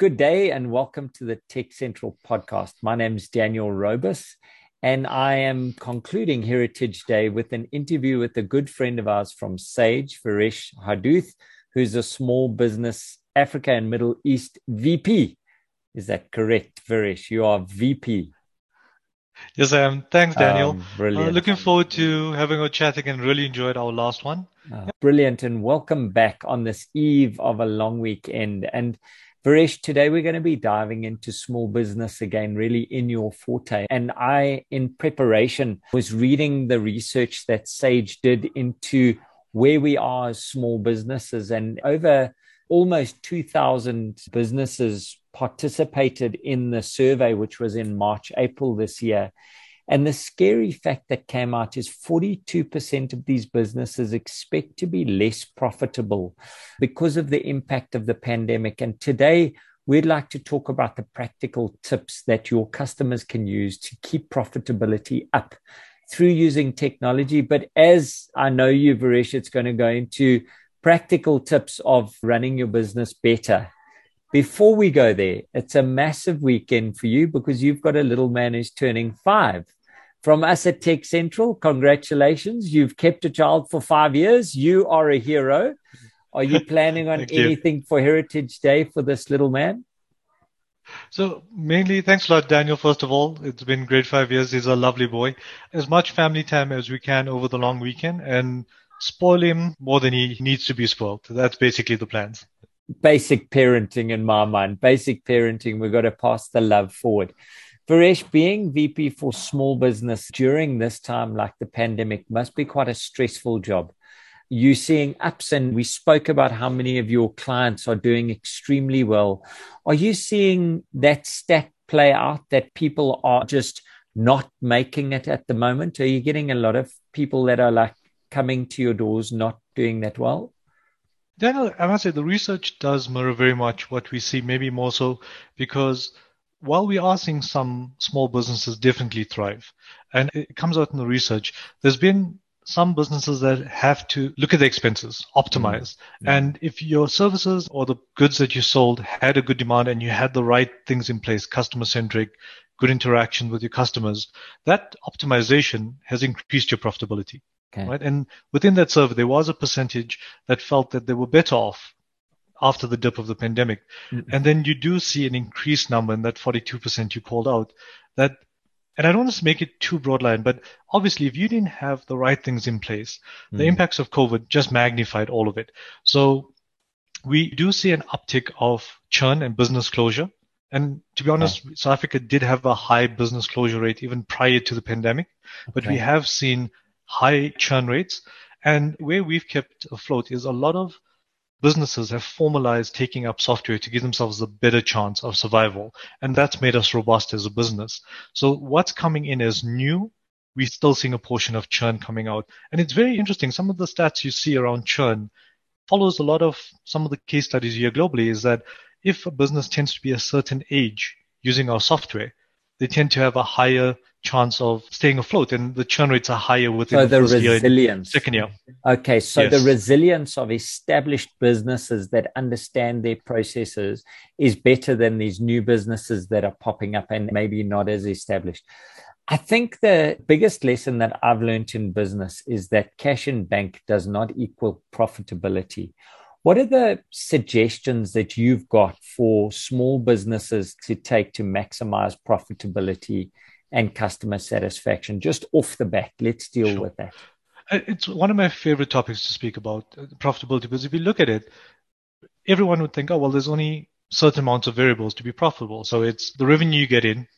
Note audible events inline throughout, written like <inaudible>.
Good day and welcome to the Tech Central podcast. My name is Daniel Robus, and I am concluding Heritage Day with an interview with a good friend of ours from Sage, Varesh Harduth, who's a small business Africa and Middle East VP. Is that correct, Varesh? You are VP. Yes, I am. Thanks, Daniel. Um, brilliant. Uh, looking forward to having a chat again. Really enjoyed our last one. Uh, brilliant. And welcome back on this eve of a long weekend. And Varesh, today we're going to be diving into small business again, really in your forte. And I, in preparation, was reading the research that Sage did into where we are as small businesses. And over almost 2,000 businesses participated in the survey, which was in March, April this year. And the scary fact that came out is 42% of these businesses expect to be less profitable because of the impact of the pandemic. And today, we'd like to talk about the practical tips that your customers can use to keep profitability up through using technology. But as I know you, Varesh, it's going to go into practical tips of running your business better. Before we go there, it's a massive weekend for you because you've got a little man who's turning five from us at Tech Central, congratulations. You've kept a child for five years. You are a hero. Are you planning on <laughs> anything you. for Heritage Day for this little man? So mainly, thanks a lot, Daniel. First of all, it's been great five years. He's a lovely boy. As much family time as we can over the long weekend and spoil him more than he needs to be spoiled. That's basically the plans. Basic parenting in my mind. Basic parenting. We've got to pass the love forward. Varesh, being VP for small business during this time, like the pandemic, must be quite a stressful job. You seeing ups, and we spoke about how many of your clients are doing extremely well. Are you seeing that stat play out that people are just not making it at the moment? Are you getting a lot of people that are like coming to your doors not doing that well? Daniel, I must say the research does mirror very much what we see, maybe more so because while we are seeing some small businesses definitely thrive, and it comes out in the research, there's been some businesses that have to look at the expenses, optimize. Mm-hmm. And if your services or the goods that you sold had a good demand and you had the right things in place, customer centric, good interaction with your customers, that optimization has increased your profitability. Okay. Right. And within that survey, there was a percentage that felt that they were better off after the dip of the pandemic. Mm-hmm. And then you do see an increased number in that 42% you called out that, and I don't want to make it too broad line, but obviously if you didn't have the right things in place, mm-hmm. the impacts of COVID just magnified all of it. So we do see an uptick of churn and business closure. And to be honest, okay. South Africa did have a high business closure rate even prior to the pandemic, but okay. we have seen high churn rates. And where we've kept afloat is a lot of businesses have formalized taking up software to give themselves a better chance of survival. And that's made us robust as a business. So what's coming in as new, we're still seeing a portion of churn coming out. And it's very interesting. Some of the stats you see around churn follows a lot of some of the case studies here globally is that if a business tends to be a certain age using our software, they tend to have a higher chance of staying afloat and the churn rates are higher within so the, the resilience. second year. Okay, so yes. the resilience of established businesses that understand their processes is better than these new businesses that are popping up and maybe not as established. I think the biggest lesson that I've learned in business is that cash in bank does not equal profitability. What are the suggestions that you've got for small businesses to take to maximize profitability and customer satisfaction? Just off the bat, let's deal sure. with that. Uh, it's one of my favorite topics to speak about uh, profitability because if you look at it, everyone would think, oh, well, there's only certain amounts of variables to be profitable. So it's the revenue you get in,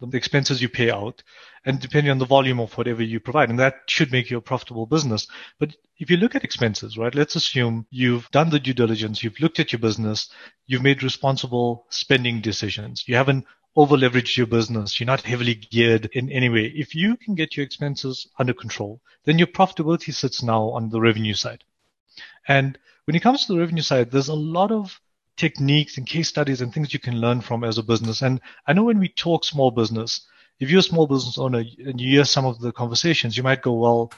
the expenses you pay out, and depending on the volume of whatever you provide. And that should make you a profitable business. But if you look at expenses, right, let's assume you've done the due diligence, you've looked at your business, you've made responsible spending decisions. You haven't over leveraged your business. You're not heavily geared in any way. If you can get your expenses under control, then your profitability sits now on the revenue side. And when it comes to the revenue side, there's a lot of techniques and case studies and things you can learn from as a business. And I know when we talk small business, if you're a small business owner and you hear some of the conversations, you might go, well,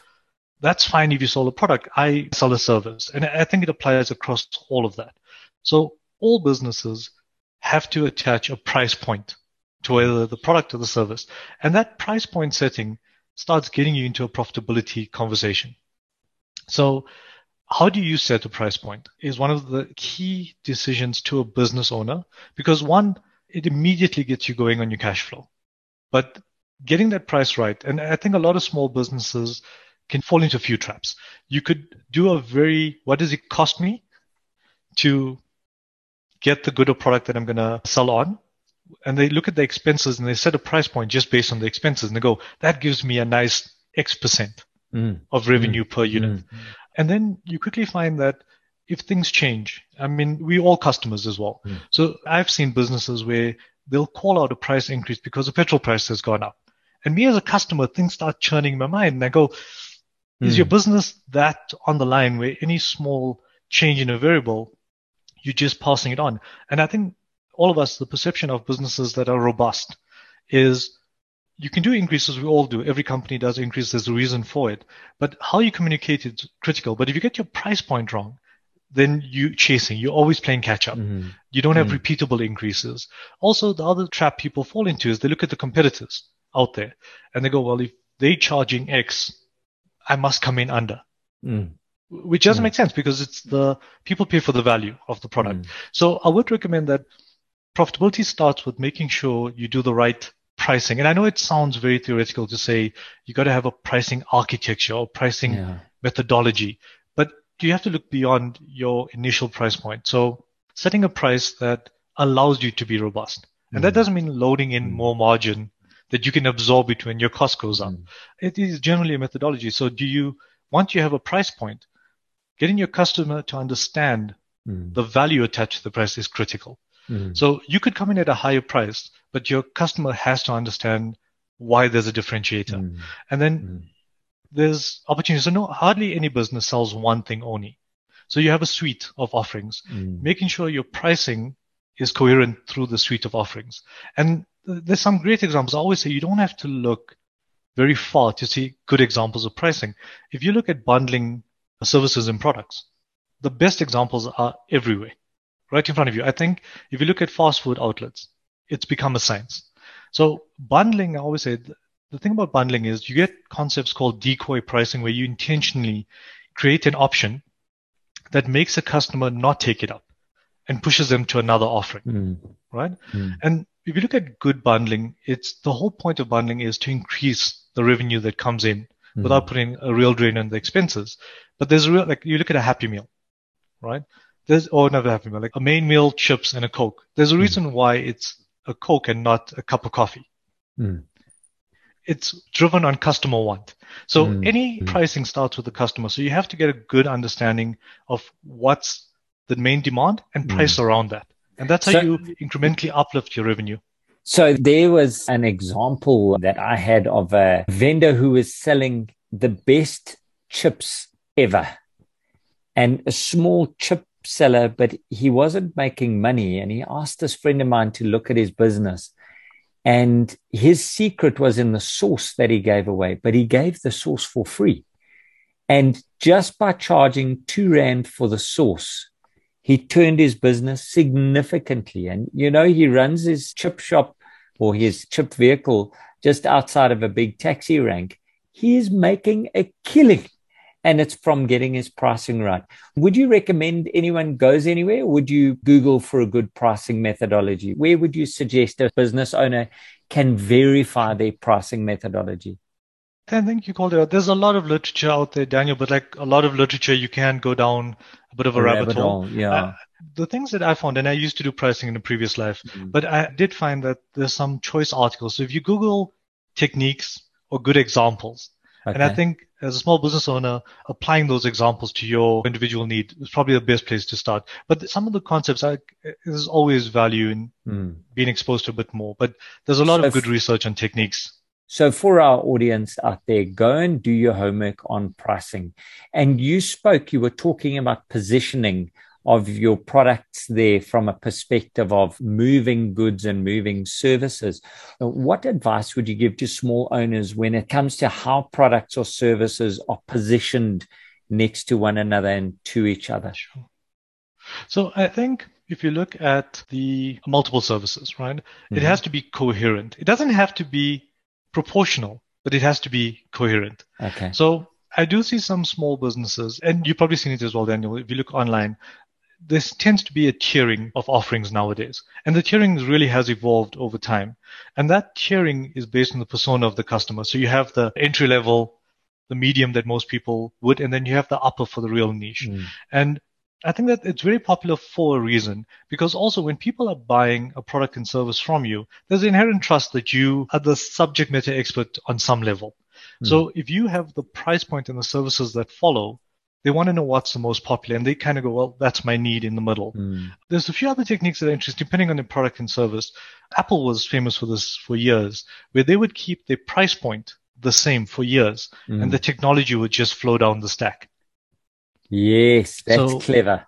that's fine if you sell a product. I sell a service. And I think it applies across all of that. So all businesses have to attach a price point to whether the product or the service. And that price point setting starts getting you into a profitability conversation. So how do you set a price point is one of the key decisions to a business owner because one, it immediately gets you going on your cash flow. But getting that price right, and I think a lot of small businesses can fall into a few traps. You could do a very, what does it cost me to get the good or product that I'm going to sell on? And they look at the expenses and they set a price point just based on the expenses and they go, that gives me a nice X percent mm. of revenue mm. per unit. Mm. And then you quickly find that if things change, I mean, we all customers as well. Mm. So I've seen businesses where they'll call out a price increase because the petrol price has gone up. And me as a customer, things start churning in my mind and I go, is your hmm. business that on the line where any small change in a variable, you're just passing it on? And I think all of us, the perception of businesses that are robust is you can do increases. We all do. Every company does increase. There's a reason for it. But how you communicate is critical. But if you get your price point wrong, then you chasing. You're always playing catch up. Mm-hmm. You don't have mm-hmm. repeatable increases. Also, the other trap people fall into is they look at the competitors out there and they go, well, if they're charging X, I must come in under. Mm. Which doesn't mm. make sense because it's the people pay for the value of the product. Mm. So I would recommend that profitability starts with making sure you do the right pricing. And I know it sounds very theoretical to say you got to have a pricing architecture or pricing yeah. methodology, but you have to look beyond your initial price point. So setting a price that allows you to be robust. And mm. that doesn't mean loading in mm. more margin that you can absorb it when your cost goes up. Mm. It is generally a methodology. So do you, once you have a price point, getting your customer to understand mm. the value attached to the price is critical. Mm. So you could come in at a higher price, but your customer has to understand why there's a differentiator. Mm. And then mm. there's opportunities. So no, hardly any business sells one thing only. So you have a suite of offerings, making sure your pricing is coherent through the suite of offerings. And there's some great examples. I always say you don't have to look very far to see good examples of pricing. If you look at bundling services and products, the best examples are everywhere, right in front of you. I think if you look at fast food outlets, it's become a science. So bundling, I always say the thing about bundling is you get concepts called decoy pricing where you intentionally create an option that makes a customer not take it up and pushes them to another offering, mm. right? Mm. And if you look at good bundling, it's the whole point of bundling is to increase the revenue that comes in mm. without putting a real drain on the expenses. But there's a real, like you look at a happy meal, right? There's, or another happy meal, like a main meal, chips and a Coke. There's a hmm. reason why it's a Coke and not a cup of coffee. Mm. It's driven on customer want. So mm. any pricing starts with the customer. So you have to get a good understanding of what's the main demand and price around that. And that's how so, you incrementally uplift your revenue. So there was an example that I had of a vendor who was selling the best chips ever and a small chip seller, but he wasn't making money. And he asked this friend of mine to look at his business. And his secret was in the sauce that he gave away, but he gave the sauce for free. And just by charging two Rand for the sauce, he turned his business significantly. And, you know, he runs his chip shop or his chip vehicle just outside of a big taxi rank. He is making a killing and it's from getting his pricing right. Would you recommend anyone goes anywhere? would you Google for a good pricing methodology? Where would you suggest a business owner can verify their pricing methodology? I think you called it out. There's a lot of literature out there, Daniel, but like a lot of literature, you can go down a bit of a, rabbit, rabbit, hole. Yeah. Uh, the things that I found, and I used to do pricing in a previous life, mm-hmm. but I did find that there's some choice articles. So if you Google techniques or good examples, okay. and I think as a small business owner, applying those examples to your individual need is probably the best place to start. But some of the concepts, I, there's always value in mm. being exposed to a bit more. But there's a lot so of good research on techniques. So for our audience out there, go and do your homework on pricing. And you spoke, you were talking about positioning of your products there from a perspective of moving goods and moving services. What advice would you give to small owners when it comes to how products or services are positioned next to one another and to each other? Sure. So I think if you look at the multiple services, right, mm-hmm. it has to be coherent. It doesn't have to be proportional, but it has to be coherent. Okay. So I do see some small businesses, and you've probably seen it as well, Daniel. If you look online, there tends to be a tiering of offerings nowadays. And the tiering really has evolved over time. And that tiering is based on the persona of the customer. So you have the entry level, the medium that most people would, and then you have the upper for the real niche. Mm. And I think that it's very popular for a reason because also when people are buying a product and service from you, there's inherent trust that you are the subject matter expert on some level. Mm. So if you have the price point and the services that follow, they want to know what's the most popular and they kind of go, well, that's my need in the middle. Mm. There's a few other techniques that are interesting depending on the product and service. Apple was famous for this for years where they would keep their price point the same for years mm. and the technology would just flow down the stack. Yes, that's so, clever.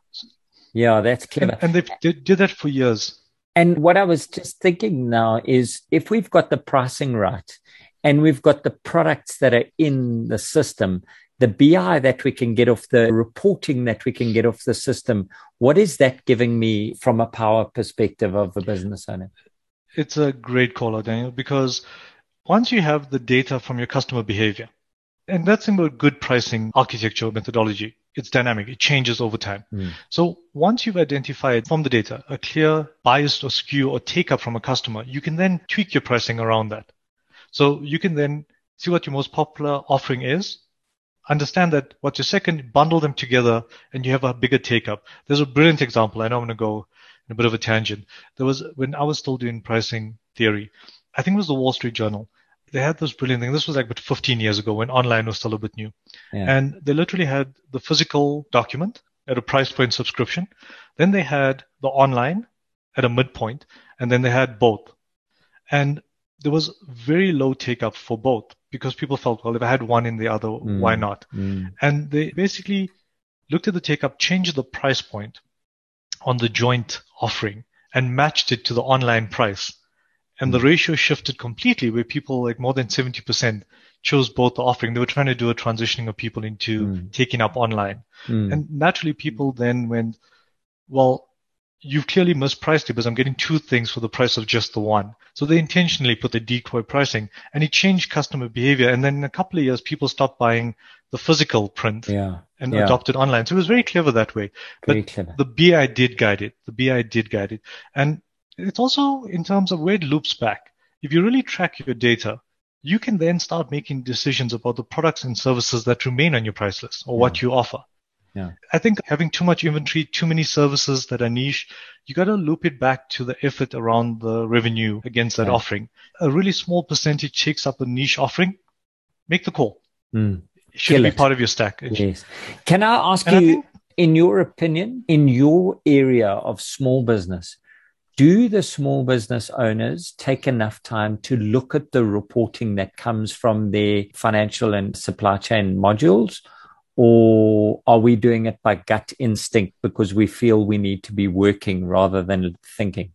Yeah, that's clever. And, and they did, did that for years. And what I was just thinking now is if we've got the pricing right and we've got the products that are in the system, the BI that we can get off the reporting that we can get off the system, what is that giving me from a power perspective of a business owner? It's a great call out, Daniel, because once you have the data from your customer behavior, and that's about good pricing architecture methodology. It's dynamic. It changes over time. Mm. So once you've identified from the data a clear bias or skew or take up from a customer, you can then tweak your pricing around that. So you can then see what your most popular offering is, understand that what's your second, bundle them together, and you have a bigger take up. There's a brilliant example. I know I'm going to go in a bit of a tangent. There was when I was still doing pricing theory, I think it was the Wall Street Journal they had this brilliant thing. This was like about 15 years ago when online was still a bit new. Yeah. And they literally had the physical document at a price point subscription. Then they had the online at a midpoint, and then they had both. And there was very low take up for both because people felt, well, if I had one in the other, mm. why not? Mm. And they basically looked at the take up, changed the price point on the joint offering, and matched it to the online price. And the hmm. ratio shifted completely where people like more than 70% chose both the offering. They were trying to do a transitioning of people into mm. taking up online. Mm. And naturally people then went, well, you've clearly mispriced it because I'm getting two things for the price of just the one. So they intentionally put the decoy pricing and it changed customer behavior. And then in a couple of years, people stopped buying the physical print yeah. and yeah. adopted online. So it was very clever that way. Very but clever. the BI did guide it. The BI did guide it. And it's also in terms of where it loops back. If you really track your data, you can then start making decisions about the products and services that remain on your price list or yeah. what you offer. Yeah. I think having too much inventory, too many services that are niche, you got to loop it back to the effort around the revenue against that yeah. offering. A really small percentage takes up a niche offering. Make the call. Mm. It should Kill be it. part of your stack. Yes. Can I ask and you, I think, in your opinion, in your area of small business, do the small business owners take enough time to look at the reporting that comes from their financial and supply chain modules? Or are we doing it by gut instinct because we feel we need to be working rather than thinking?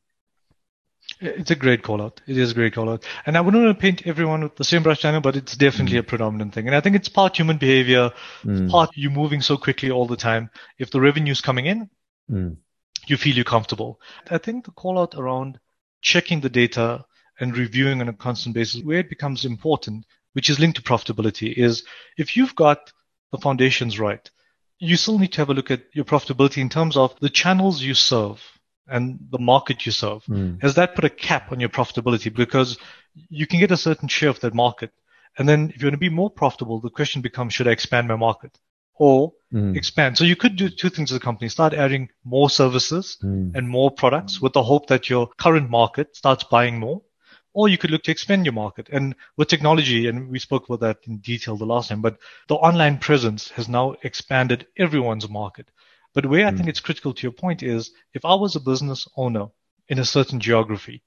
It's a great call out. It is a great call out. And I wouldn't want to paint everyone with the same brush Daniel, but it's definitely mm. a predominant thing. And I think it's part human behavior, mm. part you moving so quickly all the time. If the revenue's coming in, mm you feel you're comfortable. I think the call out around checking the data and reviewing on a constant basis, where it becomes important, which is linked to profitability, is if you've got the foundations right, you still need to have a look at your profitability in terms of the channels you serve and the market you serve. Mm. Has that put a cap on your profitability? Because you can get a certain share of that market. And then if you want to be more profitable, the question becomes, should I expand my market? or mm. expand. So you could do two things as a company. Start adding more services mm. and more products with the hope that your current market starts buying more. Or you could look to expand your market. And with technology, and we spoke about that in detail the last time, but the online presence has now expanded everyone's market. But where I mm. think it's critical to your point is if I was a business owner in a certain geography,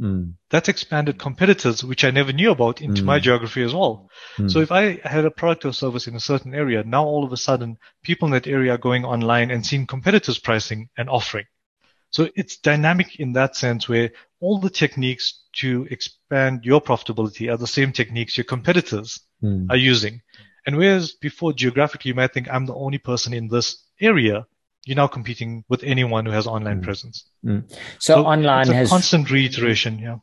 Mm. That's expanded competitors, which I never knew about, into mm. my geography as well. Mm. So if I had a product or service in a certain area, now all of a sudden people in that area are going online and seeing competitors pricing and offering. So it's dynamic in that sense where all the techniques to expand your profitability are the same techniques your competitors mm. are using. And whereas before geographically you might think I'm the only person in this area, you're now competing with anyone who has online mm. presence. Mm. So, so, online has constant reiteration. Yeah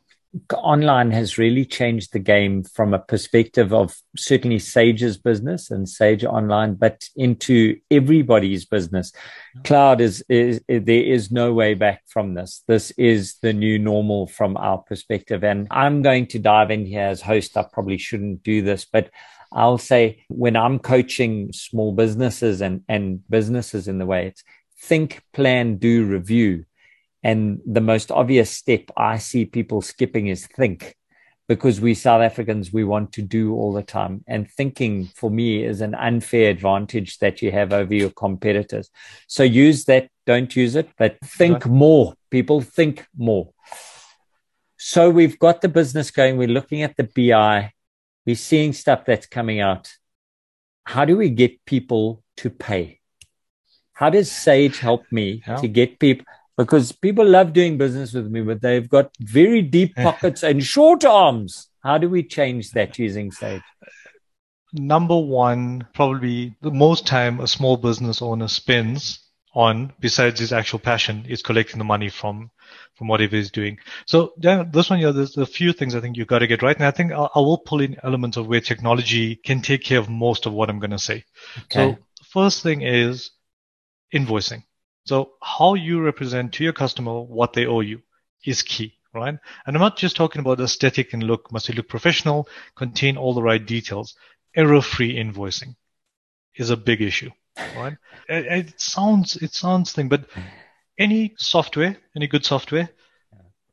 online has really changed the game from a perspective of certainly Sage's business and Sage Online, but into everybody's business. Cloud is, is, is, there is no way back from this. This is the new normal from our perspective. And I'm going to dive in here as host. I probably shouldn't do this, but I'll say when I'm coaching small businesses and, and businesses in the way it's think, plan, do, review and the most obvious step I see people skipping is think, because we South Africans, we want to do all the time. And thinking for me is an unfair advantage that you have over your competitors. So use that, don't use it, but think more. People think more. So we've got the business going. We're looking at the BI. We're seeing stuff that's coming out. How do we get people to pay? How does Sage help me yeah. to get people? Because people love doing business with me, but they've got very deep <laughs> pockets and short arms. How do we change that using Sage? Number one, probably the most time a small business owner spends on, besides his actual passion, is collecting the money from from whatever he's doing. So yeah, this one, yeah, there's a few things I think you've got to get right. And I think I, I will pull in elements of where technology can take care of most of what I'm going to say. Okay. So first thing is invoicing. So how you represent to your customer what they owe you is key, right? And I'm not just talking about aesthetic and look. Must it look professional, contain all the right details. Error-free invoicing is a big issue, right? it, it sounds, it sounds thing, but any software, any good software,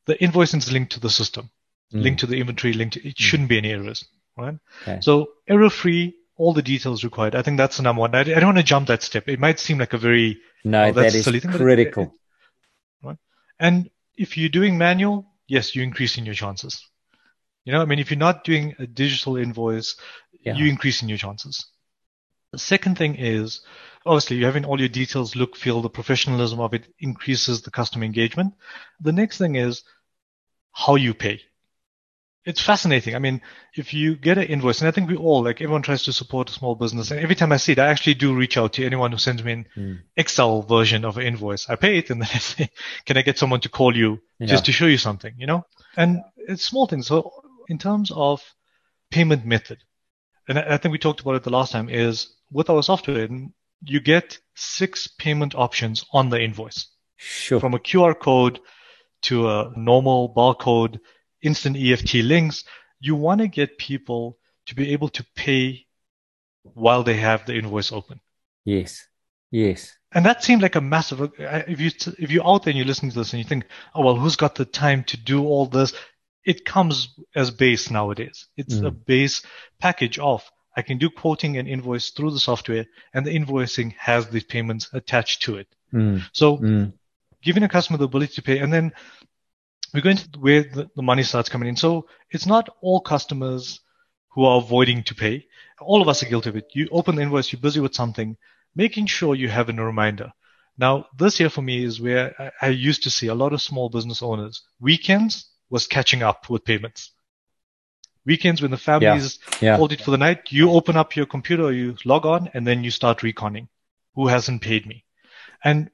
the invoicing is linked to the system, mm. linked to the inventory, linked to, it mm. shouldn't be any errors, right? Okay. So error-free all the details required. I think that's the number one. I, I don't want to jump that step. It might seem like a very no, oh, that is thing, critical. It, it, right? And if you're doing manual, yes, you're increasing your chances. You know, I mean, if you're not doing a digital invoice, yeah. you're increasing your chances. The second thing is, obviously, you're having all your details look, feel, the professionalism of it increases the customer engagement. The next thing is how you pay it's fascinating. I mean, if you get an invoice, and I think we all, like everyone tries to support a small business. And every time I see it, I actually do reach out to anyone who sends me an mm. Excel version of an invoice. I pay it and then <laughs> I say, can I get someone to call you yeah. just to show you something, you know? And it's small things. So in terms of payment method, and I think we talked about it the last time is with our software, you get six payment options on the invoice. Sure. From a QR code to a normal barcode instant EFT links, you want to get people to be able to pay while they have the invoice open. Yes. Yes. And that seemed like a massive. Uh, if you if you're out there and you're listening to this and you think, oh well, who's got the time to do all this? It comes as base nowadays. It's mm. a base package of I can do quoting and invoice through the software, and the invoicing has these payments attached to it. Mm. So mm. giving a customer the ability to pay, and then we're going to where the, the money starts coming in. So it's not all customers who are avoiding to pay. All of us are guilty of it. You open the invoice, you're busy with something, making sure you have a reminder. Now, this year for me is where I, I used to see a lot of small business owners. Weekends was catching up with payments. Weekends when the families yeah. yeah. it for the night, you open up your computer, you log on, and then you start reconning. Who hasn't paid me? And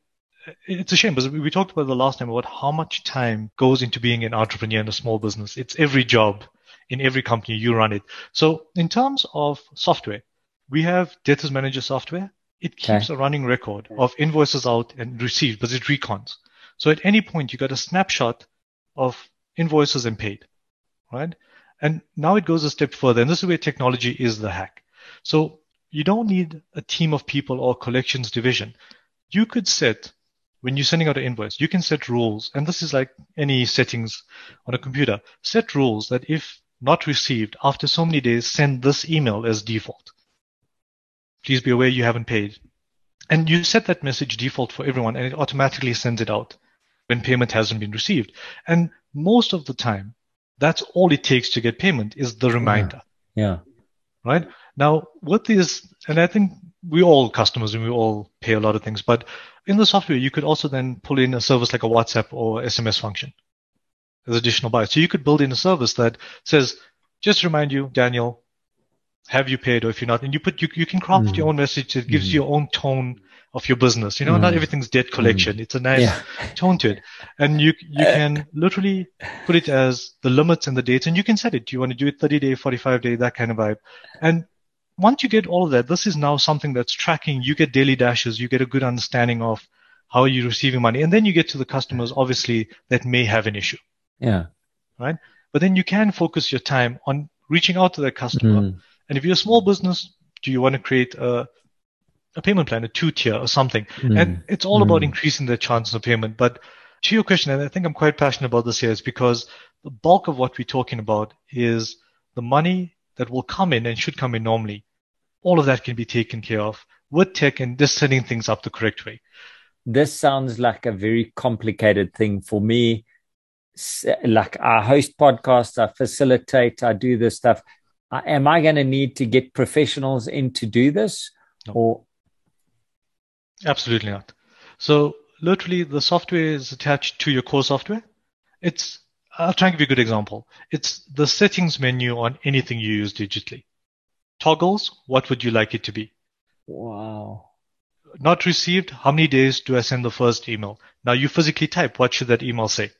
it's a shame because we talked about the last time about how much time goes into being an entrepreneur in a small business. It's every job in every company you run it. So in terms of software, we have debtors manager software. It keeps okay. a running record of invoices out and received, but it recons. So at any point you got a snapshot of invoices and paid, right? And now it goes a step further, and this is where technology is the hack. So you don't need a team of people or collections division. You could set when you're sending out an invoice, you can set rules, and this is like any settings on a computer. Set rules that if not received after so many days, send this email as default. Please be aware you haven't paid. And you set that message default for everyone, and it automatically sends it out when payment hasn't been received. And most of the time, that's all it takes to get payment is the reminder. Yeah. yeah. Right? Now, what is, and I think we all customers and we all pay a lot of things, but in the software, you could also then pull in a service like a WhatsApp or SMS function as additional bias. So you could build in a service that says, just remind you, Daniel, have you paid or if you're not, and you put, you, you can craft mm. your own message that gives mm. your own tone of your business. You know, mm. not everything's debt collection. Mm. It's a nice yeah. tone to it. And you, you uh, can literally put it as the limits and the dates and you can set it. Do you want to do it 30 day, 45 day, that kind of vibe. And once you get all of that, this is now something that's tracking. You get daily dashes. You get a good understanding of how you're receiving money. And then you get to the customers, obviously, that may have an issue. Yeah. Right. But then you can focus your time on reaching out to that customer. Mm. And if you're a small business, do you want to create a, a payment plan, a two tier or something? Mm. And it's all mm. about increasing the chances of payment. But to your question, and I think I'm quite passionate about this here, is because the bulk of what we're talking about is the money that will come in and should come in normally. All of that can be taken care of with tech and just setting things up the correct way. This sounds like a very complicated thing for me. Like I host podcasts, I facilitate, I do this stuff. Am I going to need to get professionals in to do this? No. Or Absolutely not. So literally the software is attached to your core software. It's I'll try and give you a good example. It's the settings menu on anything you use digitally. Toggles, what would you like it to be? Wow. Not received, how many days do I send the first email? Now you physically type, what should that email say?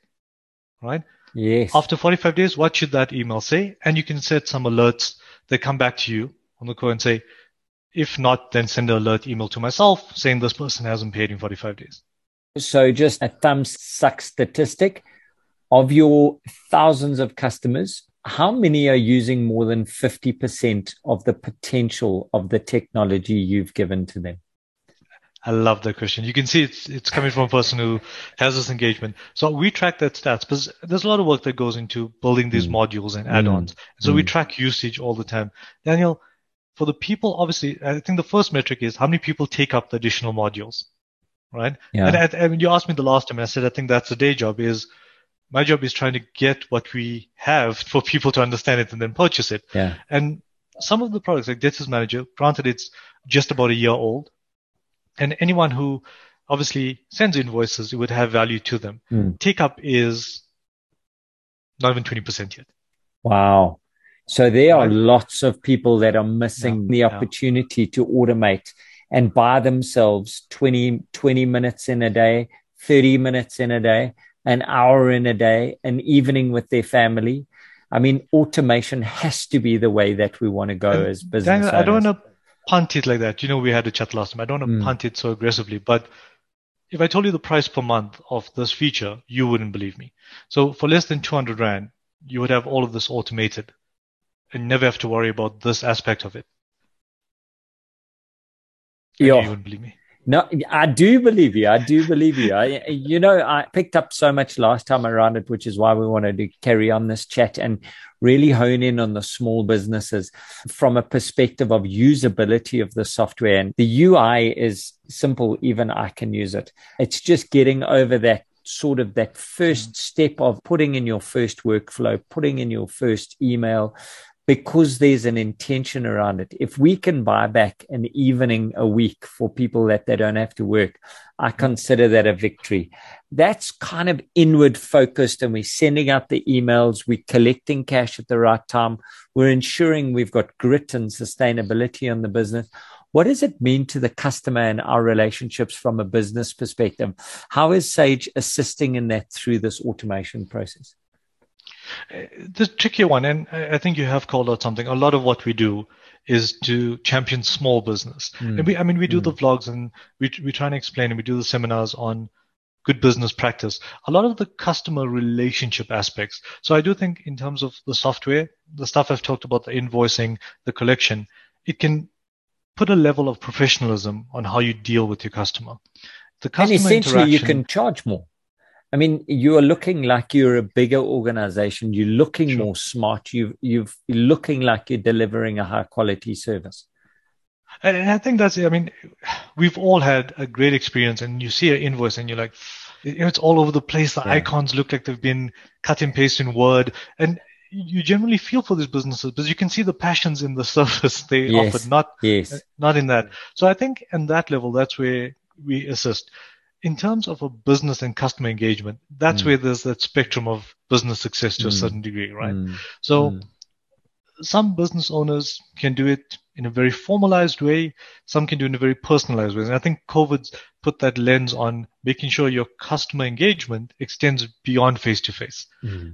Right? Yes. After 45 days, what should that email say? And you can set some alerts that come back to you on the call and say, if not, then send an alert email to myself saying this person hasn't paid in 45 days. So just a thumb suck statistic of your thousands of customers, how many are using more than 50% of the potential of the technology you've given to them? I love that question. You can see it's it's coming from a person who has this engagement. So we track that stats because there's a lot of work that goes into building these mm. modules and add-ons. Mm. So mm. we track usage all the time. Daniel, for the people, obviously, I think the first metric is how many people take up the additional modules, right? Yeah. And, and you asked me the last time, and I said I think that's a day job. Is my job is trying to get what we have for people to understand it and then purchase it. Yeah. And some of the products like Debtors Manager, granted it's just about a year old, and anyone who obviously sends invoices, it would have value to them. Mm. Take up is not even 20% yet. Wow. So there are lots of people that are missing yeah, the opportunity yeah. to automate and buy themselves 20, 20 minutes in a day, 30 minutes in a day, an hour in a day, an evening with their family. I mean, automation has to be the way that we want to go and as business. Daniel, I don't want to punt it like that. You know, we had a chat last time. I don't want to mm. punt it so aggressively, but if I told you the price per month of this feature, you wouldn't believe me. So for less than 200 Rand, you would have all of this automated and never have to worry about this aspect of it. Yeah. You wouldn't believe me. No, I do believe you. I do believe you. I, you know, I picked up so much last time around it, which is why we wanted to carry on this chat and really hone in on the small businesses from a perspective of usability of the software. And the UI is simple. Even I can use it. It's just getting over that sort of that first step of putting in your first workflow, putting in your first email, because there's an intention around it. If we can buy back an evening a week for people that they don't have to work, I mm. consider that a victory. That's kind of inward focused, and we're sending out the emails, we're collecting cash at the right time, we're ensuring we've got grit and sustainability on the business. What does it mean to the customer and our relationships from a business perspective? How is Sage assisting in that through this automation process? The tricky one, and I think you have called out something. A lot of what we do is to champion small business. Mm. And we, I mean, we do mm. the vlogs and we we try and explain and we do the seminars on good business practice. A lot of the customer relationship aspects. So I do think in terms of the software, the stuff I've talked about, the invoicing, the collection, it can put a level of professionalism on how you deal with your customer. The customer and essentially, you can charge more. I mean, you are looking like you're a bigger organization. You're looking sure. more smart. You've you're looking like you're delivering a high quality service. And I think that's. I mean, we've all had a great experience, and you see an invoice, and you're like, you know, it's all over the place. The yeah. icons look like they've been cut and pasted in Word, and you generally feel for these businesses because you can see the passions in the <laughs> service they yes. offer, not yes. not in that. So I think in that level, that's where we assist in terms of a business and customer engagement, that's mm. where there's that spectrum of business success to mm. a certain degree, right? Mm. So mm. some business owners can do it in a very formalized way. Some can do it in a very personalized way. And I think COVID's put that lens on making sure your customer engagement extends beyond face to face.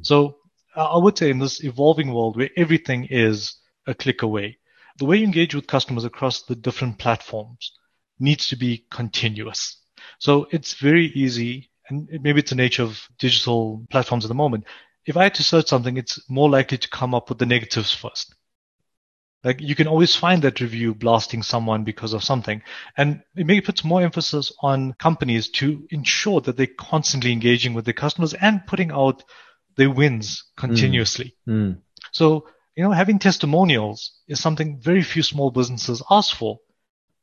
So I would say in this evolving world where everything is a click away, the way you engage with customers across the different platforms needs to be continuous. So it's very easy, and maybe it's the nature of digital platforms at the moment. If I had to search something, it's more likely to come up with the negatives first. Like you can always find that review blasting someone because of something. And it maybe puts more emphasis on companies to ensure that they're constantly engaging with their customers and putting out their wins continuously. Mm. So, you know, having testimonials is something very few small businesses ask for,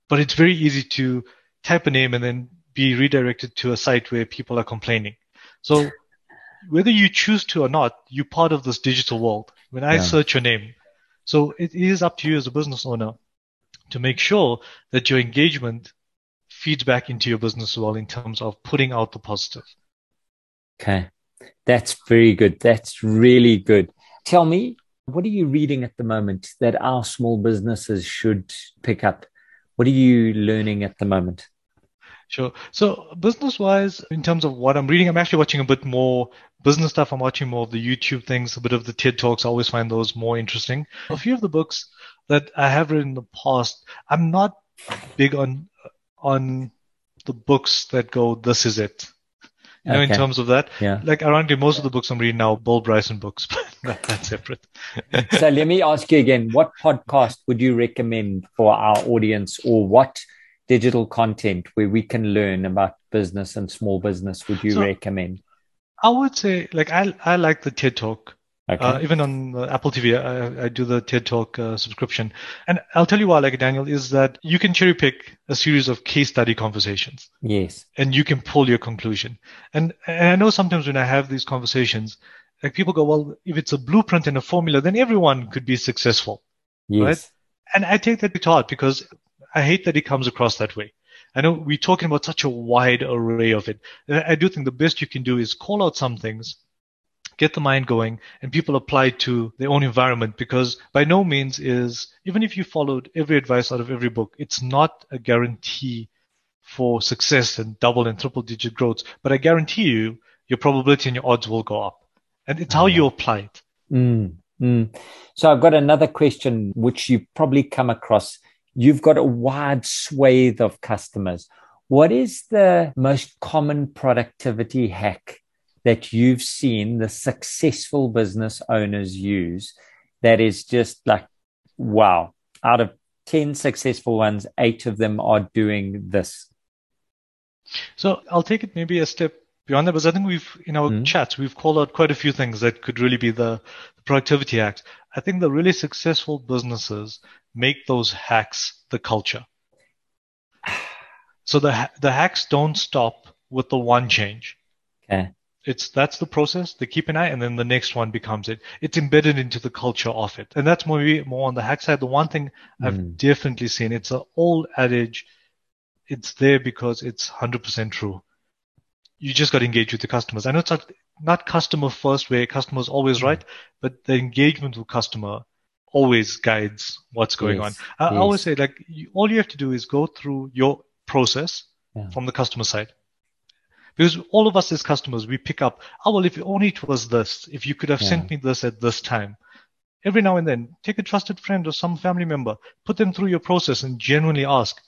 but it's very easy to type a name and then be redirected to a site where people are complaining. So whether you choose to or not, you're part of this digital world. When I Yeah. search your name, so it is up to you as a business owner to make sure that your engagement feeds back into your business as well in terms of putting out the positive. Okay. That's very good. That's really good. Tell me, what are you reading at the moment that our small businesses should pick up? What are you learning at the moment? Sure. So business wise, in terms of what I'm reading, I'm actually watching a bit more business stuff. I'm watching more of the YouTube things, a bit of the TED Talks. I always find those more interesting. A few of the books that I have read in the past, I'm not big on on the books that go, this is it. You know, in terms of that. Yeah. Like ironically, most of the books I'm reading now, Bill Bryson books, <laughs> but that, that's separate. So let me ask you again, what podcast would you recommend for our audience or what digital content where we can learn about business and small business would you So- recommend? I would say, like, I I like the TED Talk. Okay. Uh, even on uh, Apple TV, I, I do the TED Talk uh, subscription. And I'll tell you why I like it, Daniel, is that you can cherry pick a series of case study conversations yes. and you can pull your conclusion. And, and I know sometimes when I have these conversations, like people go, well, if it's a blueprint and a formula, then everyone could be successful. Yes. And I take that to heart because I hate that it comes across that way. I know we're talking about such a wide array of it. I do think the best you can do is call out some things, get the mind going, and people apply it to their own environment because by no means is, even if you followed every advice out of every book, it's not a guarantee for success and double and triple digit growth. But I guarantee you, your probability and your odds will go up. And it's how you apply it. Mm, mm. So I've got another question, which you probably come across. You've got a wide swathe of customers. What is the most common productivity hack that you've seen the successful business owners use that is just like, wow, out of 10 successful ones, eight of them are doing this? So I'll take it maybe a step beyond that, because I think we've, in our Mhm. chats, we've called out quite a few things that could really be the, the productivity hacks. I think the really successful businesses make those hacks the culture. So the the hacks don't stop with the one change. Okay. It's that's the process. They keep an eye, and then the next one becomes it. It's embedded into the culture of it, and that's maybe more on the hack side. The one thing I've Mm. definitely seen, it's an old adage. It's there because it's hundred percent true. You just got to engage with the customers. I know it's not, not customer first, where customer's always right, mm-hmm. but the engagement with customer always guides what's going Yes, on. I, I always say, like, you, all you have to do is go through your process Yeah. from the customer side. Because all of us as customers, we pick up, oh, well, if only it was this, if you could have Yeah. sent me this at this time. Every now and then, take a trusted friend or some family member, put them through your process and genuinely ask,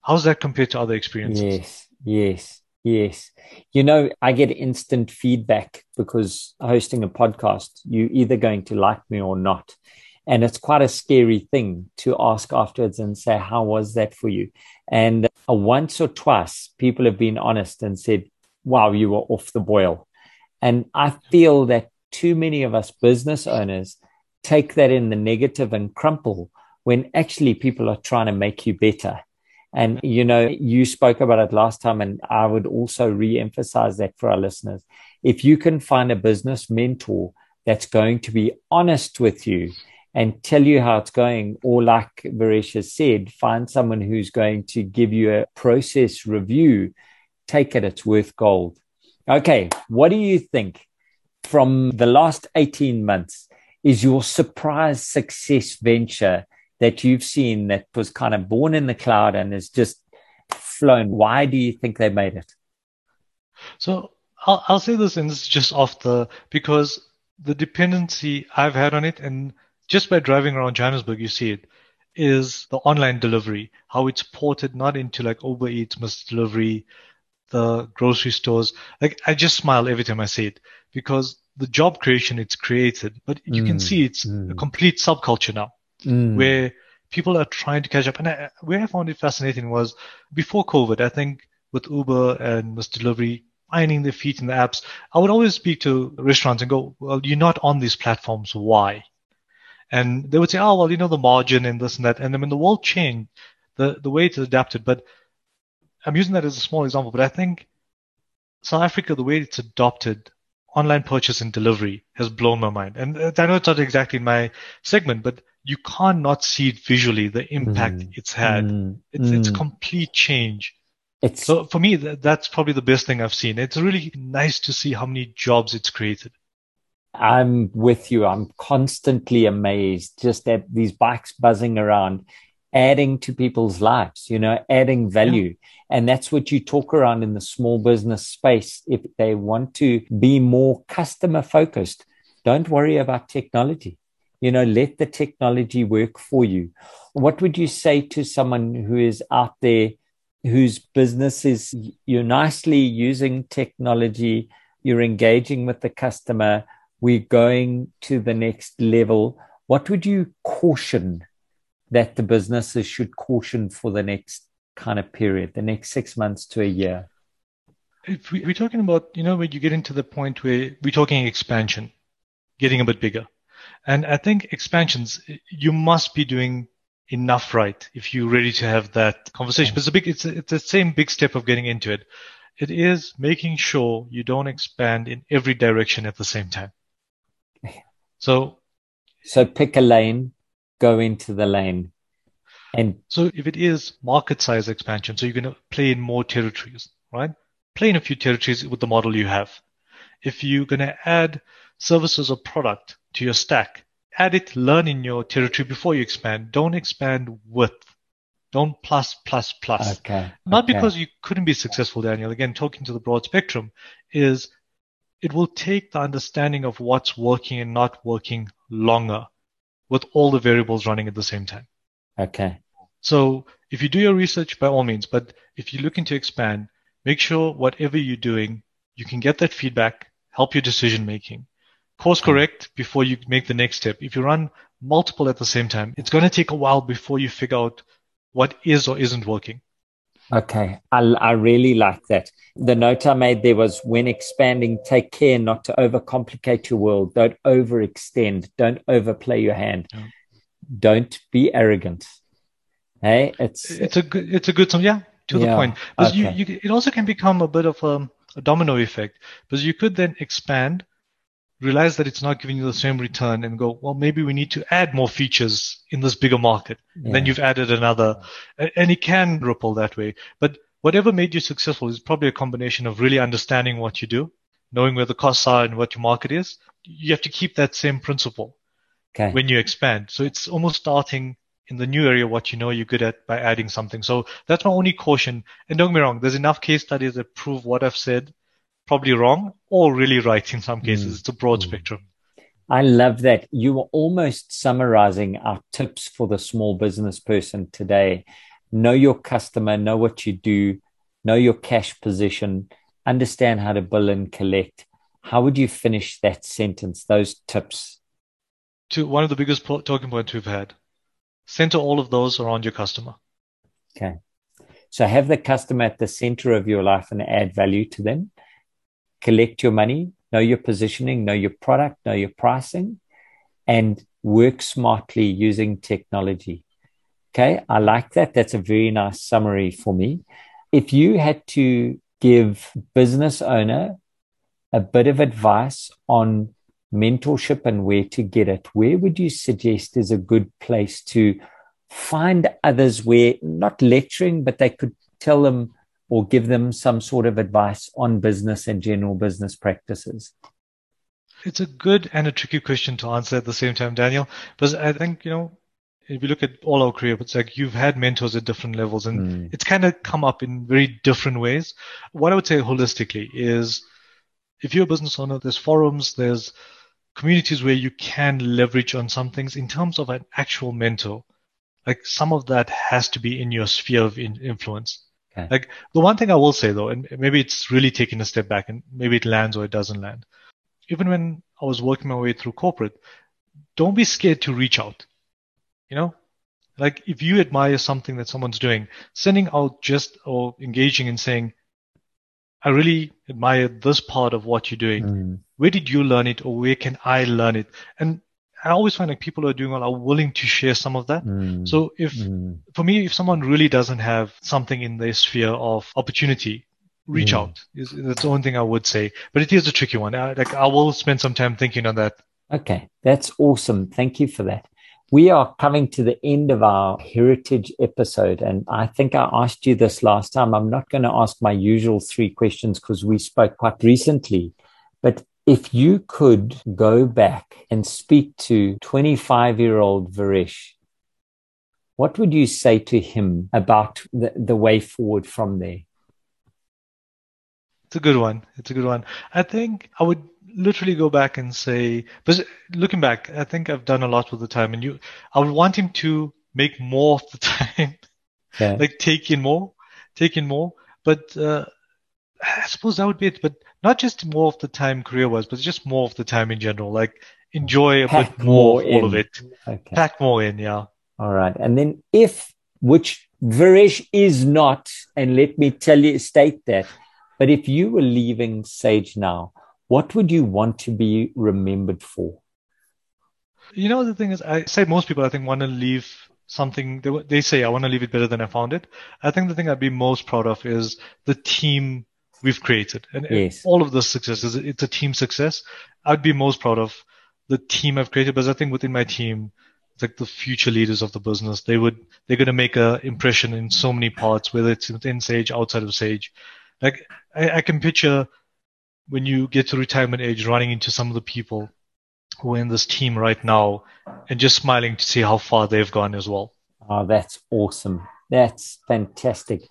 how's that compared to other experiences? Yes, yes, yes. You know, I get instant feedback because hosting a podcast, you're either going to like me or not. And it's quite a scary thing to ask afterwards and say, How was that for you? And uh, once or twice, people have been honest and said, Wow, you were off the boil. And I feel that too many of us business owners take that in the negative and crumple when actually people are trying to make you better. And, you know, you spoke about it last time, and I would also re emphasize that for our listeners. If you can find a business mentor that's going to be honest with you and tell you how it's going, or like Varesh has said, find someone who's going to give you a process review, take it, it's worth gold. Okay, what do you think from the last 18 months? is your surprise success venture that you've seen that was kind of born in the cloud and has just flown? Why do you think they made it? So I'll, I'll say this, and this is just off the because the dependency I've had on it, and just by driving around Johannesburg, you see it, is the online delivery, how it's ported not into like Uber Eats, Mr. Delivery, the grocery stores. Like I just smile every time I see it because the job creation it's created, but you mm, can see it's mm. a complete subculture now mm. where people are trying to catch up. And I, where I found it fascinating was before COVID, I think with Uber and Mr. Delivery finding their feet in the apps, I would always speak to restaurants and go, well, you're not on these platforms. Why? And they would say, oh, well, you know, the margin and this and that. And then when the world changed, the, the way it's adapted, but I'm using that as a small example, but I think South Africa, the way it's adopted online purchase and delivery has blown my mind. And I know it's not exactly my segment, but you can't not see it visually, the impact mm. it's had. Mm. It's, mm. it's complete change. It's, so for me, that, that's probably the best thing I've seen. It's really nice to see how many jobs it's created. I'm with you. I'm constantly amazed just at these bikes buzzing around, adding to people's lives, you know, adding value. Yeah. And that's what you talk around in the small business space. If they want to be more customer focused, don't worry about technology. You know, let the technology work for you. What would you say to someone who is out there whose business is you're nicely using technology, you're engaging with the customer, we're going to the next level? What would you caution that the businesses should caution for the next kind of period, the next six months to a year? If we, are talking about, you know, when you get into the point where we're talking expansion, getting a bit bigger. And I think expansions, you must be doing enough right if you're ready to have that conversation. But it's a big, it's, a, it's the same big step of getting into it. It is making sure you don't expand in every direction at the same time. <laughs> So, so pick a lane, go into the lane. And so if it is market size expansion, so you're going to play in more territories, right? Play in a few territories with the model you have. If you're going to add services or product to your stack, add it, learn in your territory before you expand. Don't expand with. Don't plus, plus, plus. Okay. Not okay. because you couldn't be successful, Daniel. Again, talking to the broad spectrum is it will take the understanding of what's working and not working longer with all the variables running at the same time. Okay. So if you do your research, by all means, but if you're looking to expand, make sure whatever you're doing, you can get that feedback, help your decision making. Course correct before you make the next step. If you run multiple at the same time, it's going to take a while before you figure out what is or isn't working. Okay. I, I really like that. The note I made there was when expanding, take care not to overcomplicate your world. Don't overextend. Don't overplay your hand. Yeah. Don't be arrogant. Hey, it's it's a good it's a good yeah to yeah, the point. Okay. you, you it also can become a bit of a, a domino effect because you could then expand realize that it's not giving you the same return and go, well, maybe we need to add more features in this bigger market. Yeah. Then you've added another, and it can ripple that way. But whatever made you successful is probably a combination of really understanding what you do, knowing where the costs are and what your market is. You have to keep that same principle okay. when you expand. So it's almost starting in the new area what you know you're good at by adding something. So that's my only caution. And don't get me wrong, there's enough case studies that prove what I've said probably wrong or really right in some cases. Mm. It's a broad mm. spectrum. I love that. You were almost summarizing our tips for the small business person today. Know your customer, know what you do, know your cash position, understand how to bill and collect. How would you finish that sentence, those tips? To one of the biggest talking points we've had. Center all of those around your customer. Okay. So have the customer at the center of your life and add value to them collect your money, know your positioning, know your product, know your pricing, and work smartly using technology. Okay, I like that. That's a very nice summary for me. If you had to give business owner a bit of advice on mentorship and where to get it, where would you suggest is a good place to find others where not lecturing, but they could tell them or give them some sort of advice on business and general business practices? It's a good and a tricky question to answer at the same time, Daniel. Because I think, you know, if you look at all our career, it's like you've had mentors at different levels and mm. it's kind of come up in very different ways. What I would say holistically is if you're a business owner, there's forums, there's communities where you can leverage on some things in terms of an actual mentor. Like some of that has to be in your sphere of influence. Okay. Like the one thing I will say though, and maybe it's really taking a step back and maybe it lands or it doesn't land. Even when I was working my way through corporate, don't be scared to reach out. You know, like if you admire something that someone's doing, sending out just or engaging and saying, I really admire this part of what you're doing. Mm. Where did you learn it or where can I learn it? And I always find like people who are doing well are willing to share some of that. Mm. So if, mm. for me, if someone really doesn't have something in their sphere of opportunity, reach mm. out. Is, that's the only thing I would say. But it is a tricky one. I, like I will spend some time thinking on that. Okay, that's awesome. Thank you for that. We are coming to the end of our heritage episode. And I think I asked you this last time. I'm not going to ask my usual three questions because we spoke quite recently. But if you could go back and speak to 25 year old Varesh, what would you say to him about the, the way forward from there? It's a good one. It's a good one. I think I would literally go back and say, but looking back, I think I've done a lot with the time, and you, I would want him to make more of the <laughs> time, yeah. like take in more, take in more. But uh, I suppose that would be it. But not just more of the time career wise, but just more of the time in general. Like enjoy a Pack bit more, more all of it. Okay. Pack more in, yeah. All right. And then if, which Varesh is not, and let me tell you, state that, but if you were leaving Sage now, what would you want to be remembered for? You know, the thing is, I say most people, I think, want to leave something, they, they say, I want to leave it better than I found it. I think the thing I'd be most proud of is the team we've created. And yes. all of the successes, it's a team success. I'd be most proud of the team I've created because I think within my team, it's like the future leaders of the business. They would, they're going to make an impression in so many parts, whether it's within Sage, outside of Sage. Like I, I can picture when you get to retirement age, running into some of the people who are in this team right now and just smiling to see how far they've gone as well. Oh, that's awesome. That's fantastic.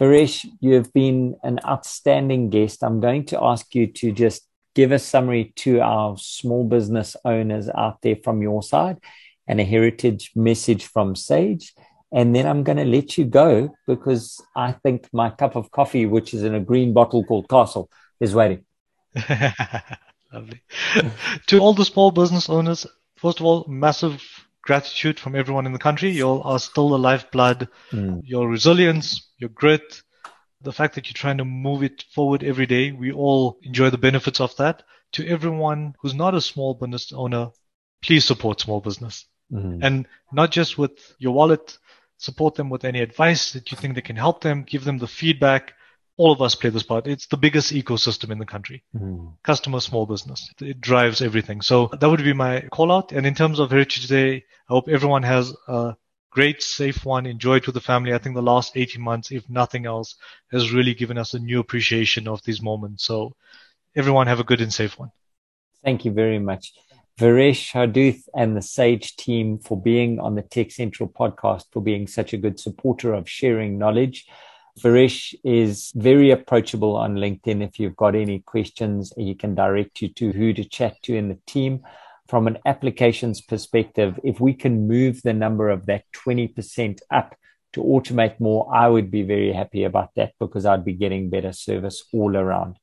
Varesh, you have been an outstanding guest. I'm going to ask you to just give a summary to our small business owners out there from your side and a heritage message from Sage. And then I'm going to let you go because I think my cup of coffee, which is in a green bottle called Castle, is waiting. <laughs> Lovely. <laughs> to all the small business owners, first of all, massive gratitude from everyone in the country. You all are still the lifeblood. Mm. Your resilience, your grit, the fact that you're trying to move it forward every day. We all enjoy the benefits of that. To everyone who's not a small business owner, please support small business. Mm. And not just with your wallet, support them with any advice that you think that can help them, give them the feedback all of us play this part. It's the biggest ecosystem in the country. Mm. Customer, small business. It drives everything. So that would be my call out. And in terms of Heritage Day, I hope everyone has a great, safe one. Enjoy it with the family. I think the last 18 months, if nothing else, has really given us a new appreciation of these moments. So everyone have a good and safe one. Thank you very much. Varesh Harduth and the Sage team for being on the Tech Central podcast, for being such a good supporter of sharing knowledge. Varesh is very approachable on LinkedIn. If you've got any questions, you can direct you to who to chat to in the team. From an applications perspective, if we can move the number of that 20% up to automate more, I would be very happy about that because I'd be getting better service all around.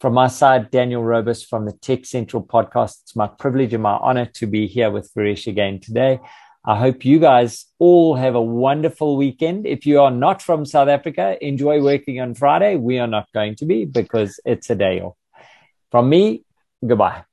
From my side, Daniel Robus from the Tech Central podcast. It's my privilege and my honor to be here with Varesh again today. I hope you guys all have a wonderful weekend. If you are not from South Africa, enjoy working on Friday. We are not going to be because it's a day off. From me, goodbye.